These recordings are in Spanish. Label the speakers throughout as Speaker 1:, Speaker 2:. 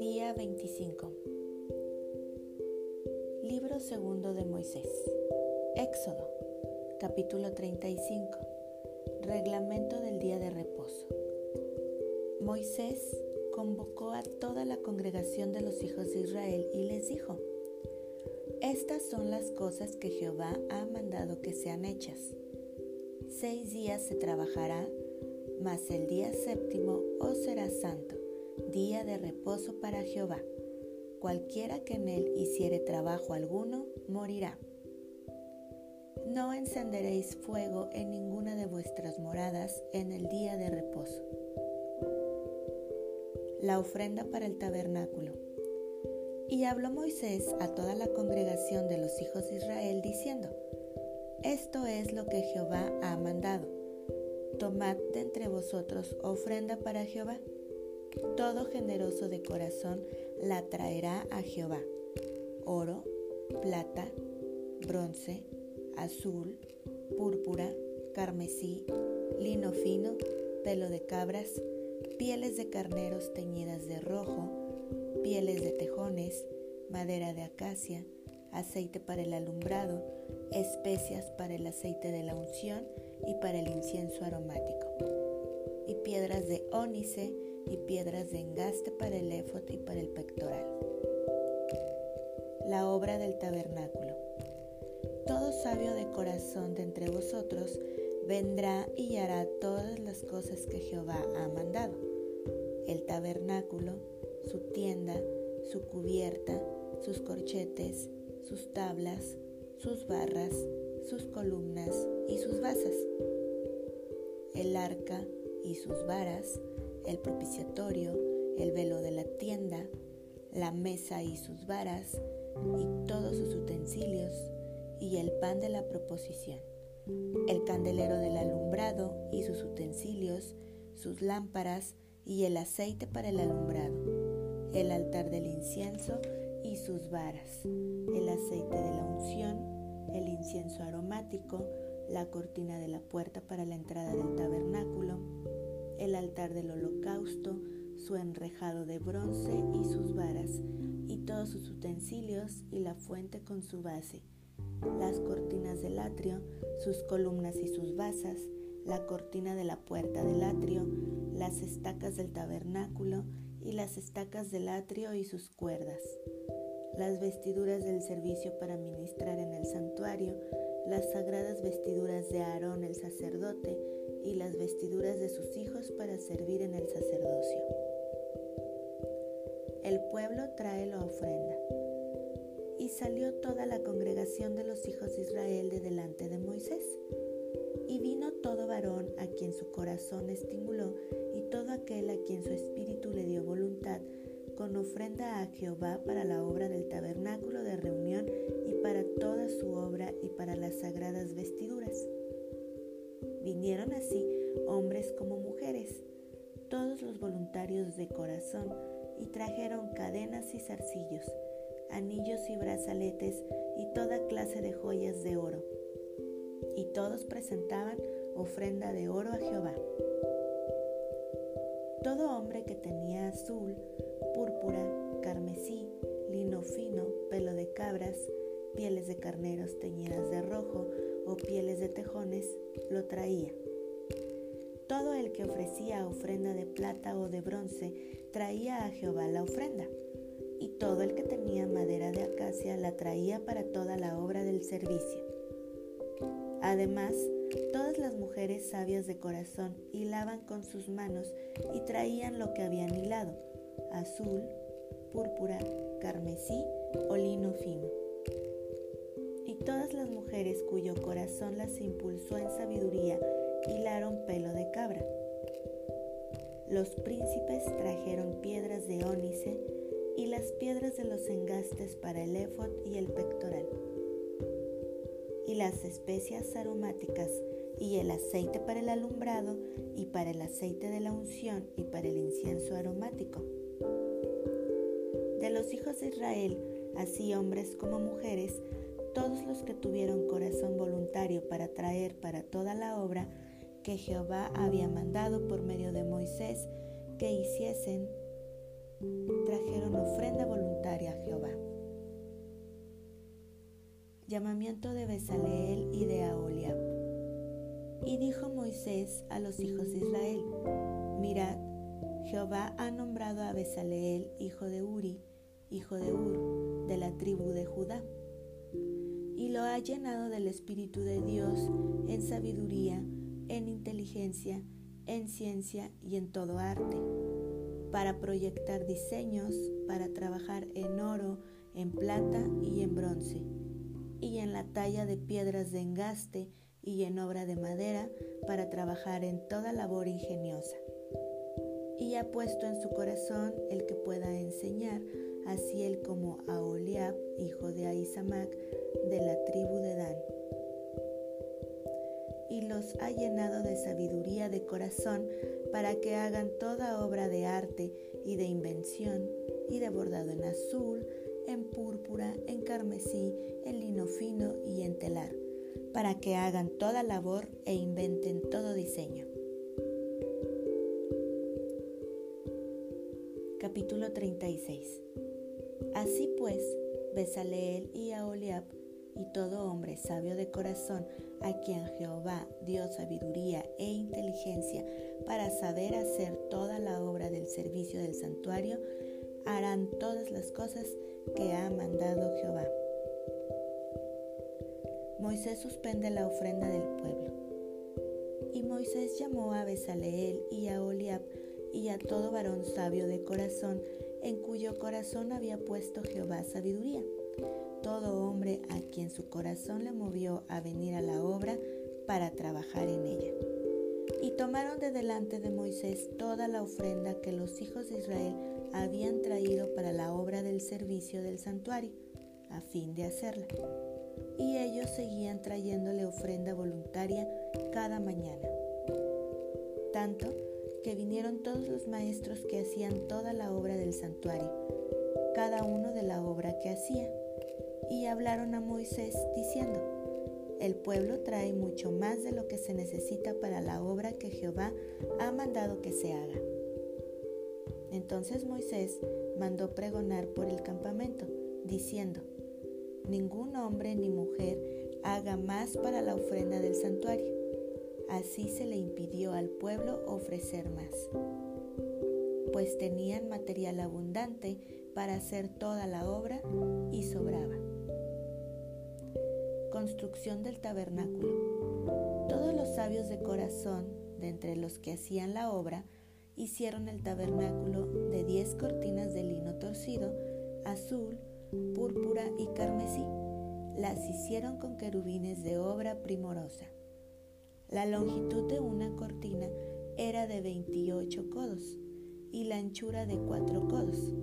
Speaker 1: Día 25 Libro segundo de Moisés. Éxodo Capítulo 35 Reglamento del día de reposo. Moisés convocó a toda la congregación de los hijos de Israel y les dijo, Estas son las cosas que Jehová ha mandado que sean hechas. Seis días se trabajará, mas el día séptimo os será santo, día de reposo para Jehová. Cualquiera que en él hiciere trabajo alguno, morirá. No encenderéis fuego en ninguna de vuestras moradas en el día de reposo la ofrenda para el tabernáculo. Y habló Moisés a toda la congregación de los hijos de Israel diciendo, Esto es lo que Jehová ha mandado. Tomad de entre vosotros ofrenda para Jehová. Todo generoso de corazón la traerá a Jehová. Oro, plata, bronce, azul, púrpura, carmesí, lino fino, pelo de cabras, pieles de carneros teñidas de rojo, pieles de tejones, madera de acacia, aceite para el alumbrado, especias para el aceite de la unción y para el incienso aromático, y piedras de ónice y piedras de engaste para el éfod y para el pectoral. La obra del tabernáculo. Todo sabio de corazón de entre vosotros vendrá y hará todas las cosas que Jehová ha mandado. El tabernáculo, su tienda, su cubierta, sus corchetes, sus tablas, sus barras, sus columnas y sus basas. El arca y sus varas, el propiciatorio, el velo de la tienda, la mesa y sus varas, y todos sus utensilios, y el pan de la proposición el candelero del alumbrado y sus utensilios, sus lámparas y el aceite para el alumbrado, el altar del incienso y sus varas, el aceite de la unción, el incienso aromático, la cortina de la puerta para la entrada del tabernáculo, el altar del holocausto, su enrejado de bronce y sus varas, y todos sus utensilios y la fuente con su base las cortinas del atrio, sus columnas y sus basas, la cortina de la puerta del atrio, las estacas del tabernáculo y las estacas del atrio y sus cuerdas, las vestiduras del servicio para ministrar en el santuario, las sagradas vestiduras de Aarón el sacerdote y las vestiduras de sus hijos para servir en el sacerdocio. El pueblo trae la ofrenda. Y salió toda la congregación de los hijos de Israel de delante de Moisés. Y vino todo varón a quien su corazón estimuló todo aquel a quien su espíritu le dio voluntad, con ofrenda a Jehová para la obra del tabernáculo de reunión y para toda su obra y para las sagradas vestiduras. Vinieron así hombres como mujeres, todos los voluntarios de corazón, y trajeron cadenas y zarcillos anillos y brazaletes y toda clase de joyas de oro. Y todos presentaban ofrenda de oro a Jehová. Todo hombre que tenía azul, púrpura, carmesí, lino fino, pelo de cabras, pieles de carneros teñidas de rojo o pieles de tejones, lo traía. Todo el que ofrecía ofrenda de plata o de bronce traía a Jehová la ofrenda y todo el que tenía madera de acacia la traía para toda la obra del servicio. Además, todas las mujeres sabias de corazón hilaban con sus manos y traían lo que habían hilado, azul, púrpura, carmesí o lino fino. Y todas las mujeres cuyo corazón las impulsó en sabiduría hilaron pelo de cabra. Los príncipes trajeron piedras de ónice, y las piedras de los engastes para el éfod y el pectoral, las especias aromáticas y el aceite para el alumbrado y para el aceite de la unción y para el incienso aromático. De los hijos de Israel, así hombres como mujeres, todos los que tuvieron corazón voluntario para traer para toda la obra, que Jehová había mandado por medio de Moisés que hiciesen, trajeron ofrenda Llamamiento de Besaleel y de Aholiab. Y dijo Moisés a los hijos de Israel, mirad, Jehová ha nombrado a Besaleel, hijo de Uri, hijo de Ur, de la tribu de Judá, y lo ha llenado del Espíritu de Dios en sabiduría, en inteligencia, en ciencia y en todo arte, para proyectar diseños, para trabajar en oro, en plata y en bronce, y en la talla de piedras de engaste y en obra de madera, para trabajar en toda labor ingeniosa y ha puesto en su corazón el que pueda enseñar, así él como a Oliab, hijo de Ahisamac, de la tribu de Dan. Y los ha llenado de sabiduría de corazón para que hagan toda obra de arte y de invención, y de bordado en azul, en carmesí, en lino fino y en telar, para que hagan toda labor e inventen todo diseño. Capítulo 36 Así pues, Besaleel y Aholiab y todo hombre sabio de corazón, a quien Jehová dio sabiduría e inteligencia para saber hacer toda la obra del servicio del santuario, harán todas las cosas que ha mandado Jehová. Moisés suspende la ofrenda del pueblo. Y Moisés llamó a Besaleel y a Oliab y a todo varón sabio de corazón, en cuyo corazón había puesto Jehová sabiduría. Todo hombre a quien su corazón le movió a venir a la obra para trabajar en ella. Y tomaron de delante de Moisés toda la ofrenda que los hijos de Israel habían traído para la obra del servicio del santuario, a fin de hacerla. Y ellos seguían trayéndole ofrenda voluntaria cada mañana. Tanto que vinieron todos los maestros que hacían toda la obra del santuario, cada uno de la obra que hacía, y hablaron a Moisés diciendo, el pueblo trae mucho más de lo que se necesita para la obra que Jehová ha mandado que se haga. Entonces Moisés mandó pregonar por el campamento, diciendo, ningún hombre ni mujer haga más para la ofrenda del santuario Así se le impidió al pueblo ofrecer más, pues tenían material abundante para hacer toda la obra y sobraba. Construcción del tabernáculo. Todos los sabios de corazón, de entre los que hacían la obra, hicieron el tabernáculo de diez cortinas de lino torcido, azul, púrpura y carmesí. Las hicieron con querubines de obra primorosa. La longitud de una cortina era de 28 codos y la anchura de 4 codos.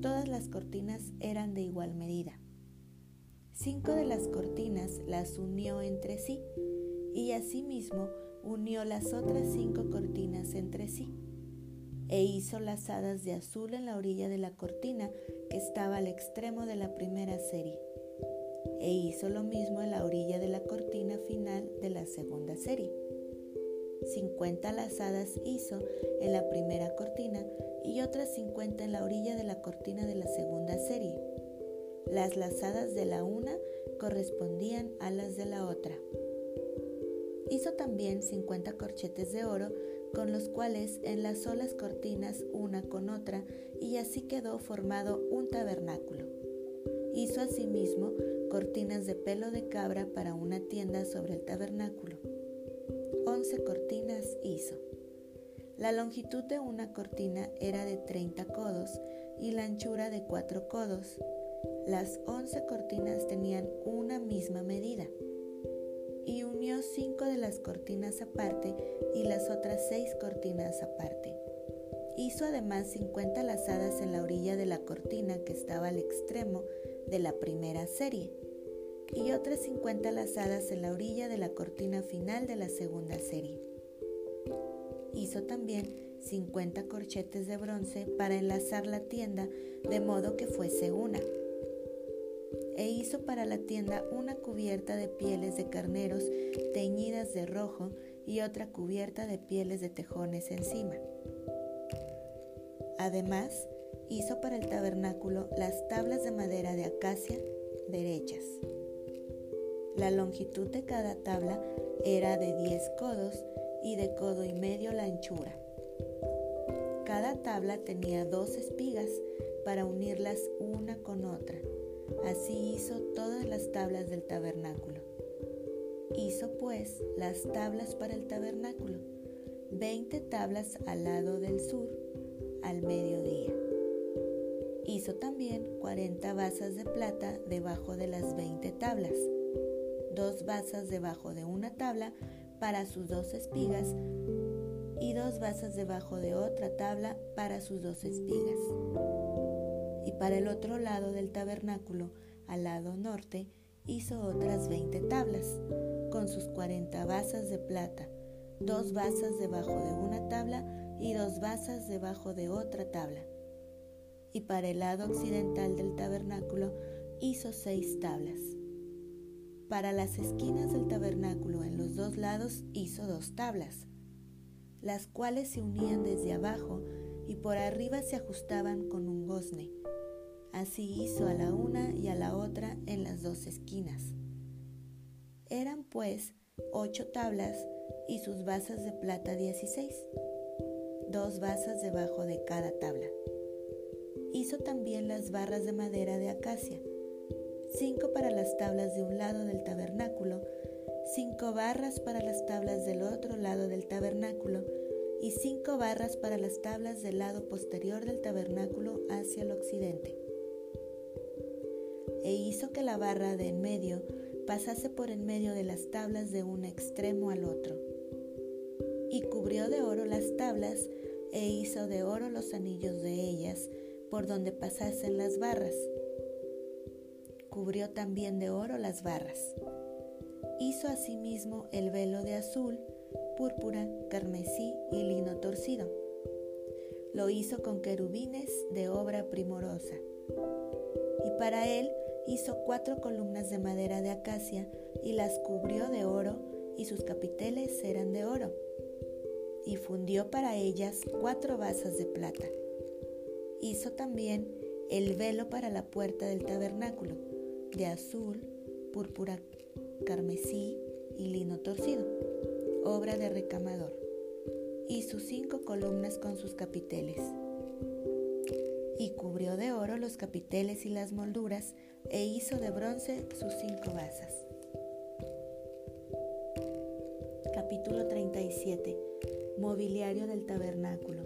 Speaker 1: Todas las cortinas eran de igual medida. Cinco de las cortinas las unió entre sí y asimismo unió las otras cinco cortinas entre sí e hizo lazadas de azul en la orilla de la cortina que estaba al extremo de la primera serie e hizo lo mismo en la orilla de la cortina final de la segunda serie. 50 lazadas hizo en la primera cortina y otras 50 en la orilla de la cortina de la segunda serie. Las lazadas de la una correspondían a las de la otra. Hizo también 50 corchetes de oro con los cuales enlazó las cortinas una con otra y así quedó formado un tabernáculo. Hizo asimismo cortinas de pelo de cabra para una tienda sobre el tabernáculo. Once cortinas hizo. La longitud de una cortina era de 30 codos y la anchura de 4 codos. Las once cortinas tenían una misma medida. Cinco de las cortinas aparte y las otras seis cortinas aparte. Hizo además 50 lazadas en la orilla de la cortina que estaba al extremo de la primera serie y otras 50 lazadas en la orilla de la cortina final de la segunda serie. Hizo también 50 corchetes de bronce para enlazar la tienda de modo que fuese una. E hizo para la tienda una cubierta de pieles de carneros teñidas de rojo y otra cubierta de pieles de tejones encima. Además, hizo para el tabernáculo las tablas de madera de acacia derechas. La longitud de cada tabla era de 10 codos y de codo y medio la anchura. Cada tabla tenía dos espigas para unirlas una con otra. Así hizo todas las tablas del tabernáculo. Hizo pues las tablas para el tabernáculo, veinte tablas al lado del sur, al mediodía. Hizo también cuarenta basas de plata debajo de las veinte tablas, dos basas debajo de una tabla para sus dos espigas y dos basas debajo de otra tabla para sus dos espigas. Y para el otro lado del tabernáculo, al lado norte, hizo otras veinte tablas, con sus cuarenta basas de plata, dos basas debajo de una tabla y dos basas debajo de otra tabla. Y para el lado occidental del tabernáculo hizo seis tablas. Para las esquinas del tabernáculo en los dos lados hizo dos tablas, las cuales se unían desde abajo y por arriba se ajustaban con un gozne. Así hizo a la una y a la otra en las dos esquinas. Eran pues ocho tablas y sus basas de plata dieciséis, dos basas debajo de cada tabla. Hizo también las barras de madera de acacia, cinco para las tablas de un lado del tabernáculo, cinco barras para las tablas del otro lado del tabernáculo y cinco barras para las tablas del lado posterior del tabernáculo hacia el occidente. E hizo que la barra de en medio pasase por en medio de las tablas de un extremo al otro. Y cubrió de oro las tablas e hizo de oro los anillos de ellas por donde pasasen las barras cubrió también de oro las barras. Hizo asimismo el velo de azul, púrpura, carmesí y lino torcido. Lo hizo con querubines de obra primorosa. Y para él hizo cuatro columnas de madera de acacia y las cubrió de oro y sus capiteles eran de oro. Y fundió para ellas cuatro basas de plata. Hizo también el velo para la puerta del tabernáculo de azul, púrpura, carmesí y lino torcido, obra de recamador, sus cinco columnas con sus capiteles. Y cubrió de oro los capiteles y las molduras, e hizo de bronce sus cinco basas. Capítulo 37. Mobiliario del tabernáculo.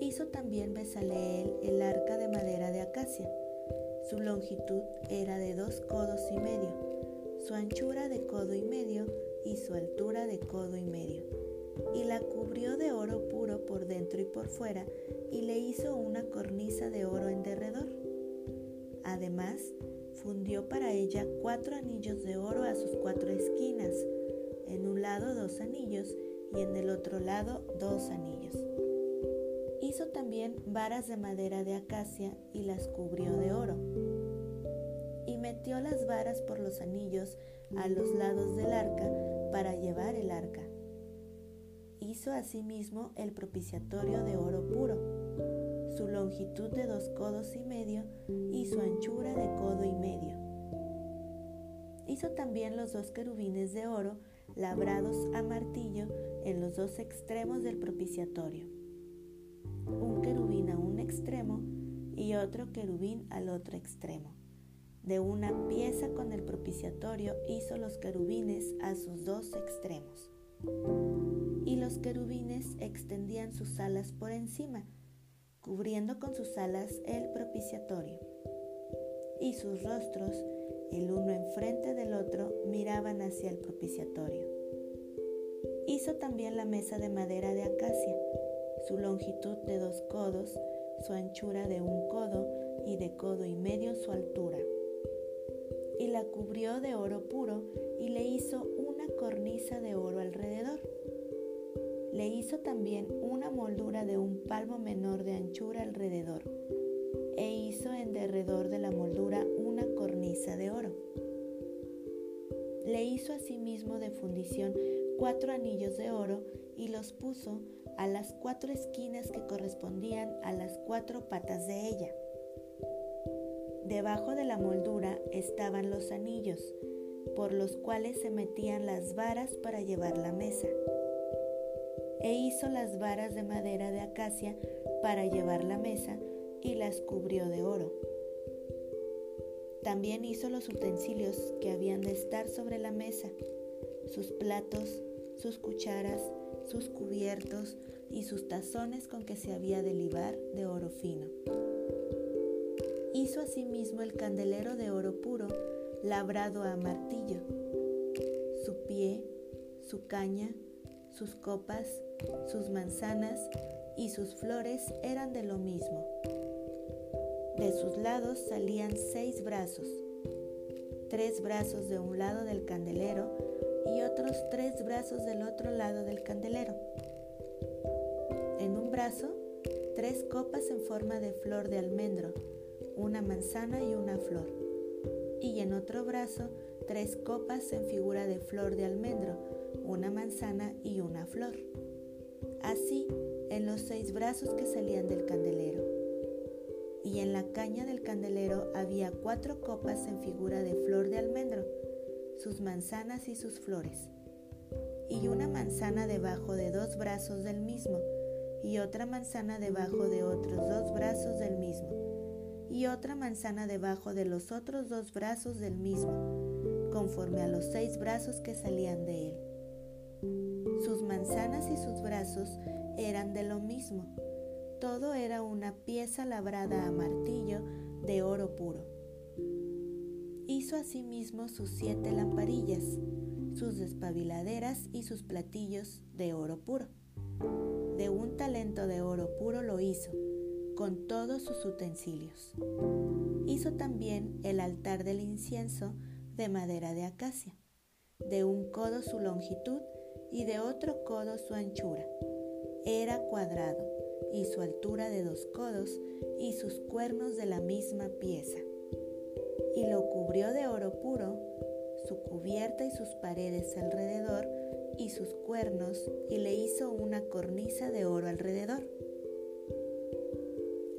Speaker 1: Hizo también Besaleel el arca de madera de acacia su longitud era de dos codos y medio, su anchura de codo y medio y su altura de codo y medio. Y la cubrió de oro puro por dentro y por fuera, y le hizo una cornisa de oro en derredor. Además, fundió para ella cuatro anillos de oro a sus cuatro esquinas, en un lado dos anillos y en el otro lado dos anillos. Hizo también varas de madera de acacia y las cubrió de oro. Y metió las varas por los anillos a los lados del arca para llevar el arca. Hizo asimismo el propiciatorio de oro puro, su longitud de dos codos y medio y su anchura de codo y medio. Hizo también los dos querubines de oro labrados a martillo en los dos extremos del propiciatorio un querubín a un extremo y otro querubín al otro extremo. De una pieza con el propiciatorio hizo los querubines a sus dos extremos. Y los querubines extendían sus alas por encima, cubriendo con sus alas el propiciatorio. Y sus rostros, el uno enfrente del otro, miraban hacia el propiciatorio. Hizo también la mesa de madera de acacia su longitud de dos codos, su anchura de un codo y de codo y medio su altura. Y la cubrió de oro puro y le hizo una cornisa de oro alrededor. Le hizo también una moldura de un palmo menor de anchura alrededor, e hizo en derredor de la moldura una cornisa de oro. Le hizo asimismo de fundición cuatro anillos de oro y los puso a las cuatro esquinas que correspondían a las cuatro patas de ella. Debajo de la moldura estaban los anillos, por los cuales se metían las varas para llevar la mesa. E hizo las varas de madera de acacia para llevar la mesa y las cubrió de oro. También hizo los utensilios que habían de estar sobre la mesa, sus platos, sus cucharas, sus cubiertos y sus tazones con que se había de libar de oro fino. Hizo asimismo el candelero de oro puro, labrado a martillo, su pie, su caña, sus copas, sus manzanas y sus flores eran de lo mismo. De sus lados salían seis brazos, tres brazos de un lado del candelero y otros tres brazos del otro lado del candelero. En un brazo, tres copas en forma de flor de almendro, una manzana y una flor. Y en otro brazo, tres copas en figura de flor de almendro, una manzana y una flor. Así en los seis brazos que salían del candelero y en la caña del candelero había cuatro copas en figura de flor de almendro, sus manzanas y sus flores, y una manzana debajo de dos brazos del mismo, y otra manzana debajo de otros dos brazos del mismo, y otra manzana debajo de los otros dos brazos del mismo, conforme a los seis brazos que salían de él. Sus manzanas y sus brazos eran de lo mismo, todo era una pieza labrada a martillo de oro puro. Hizo asimismo sus siete lamparillas, sus despabiladeras y sus platillos de oro puro. De un talento de oro puro lo hizo, con todos sus utensilios. Hizo también el altar del incienso de madera de acacia, de un codo su longitud y de otro codo su anchura. Era cuadrado y su altura de dos codos y sus cuernos de la misma pieza. Y lo cubrió de oro puro, su cubierta y sus paredes alrededor y sus cuernos, y le hizo una cornisa de oro alrededor.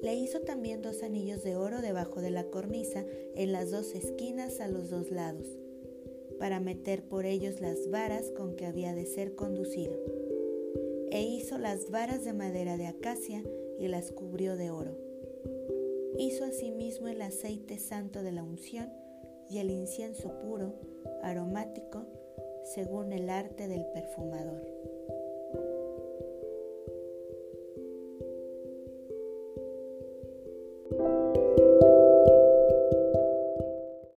Speaker 1: Le hizo también dos anillos de oro debajo de la cornisa en las dos esquinas a los dos lados, para meter por ellos las varas con que había de ser conducido e hizo las varas de madera de acacia y las cubrió de oro. Hizo asimismo el aceite santo de la unción y el incienso puro, aromático, según el arte del perfumador.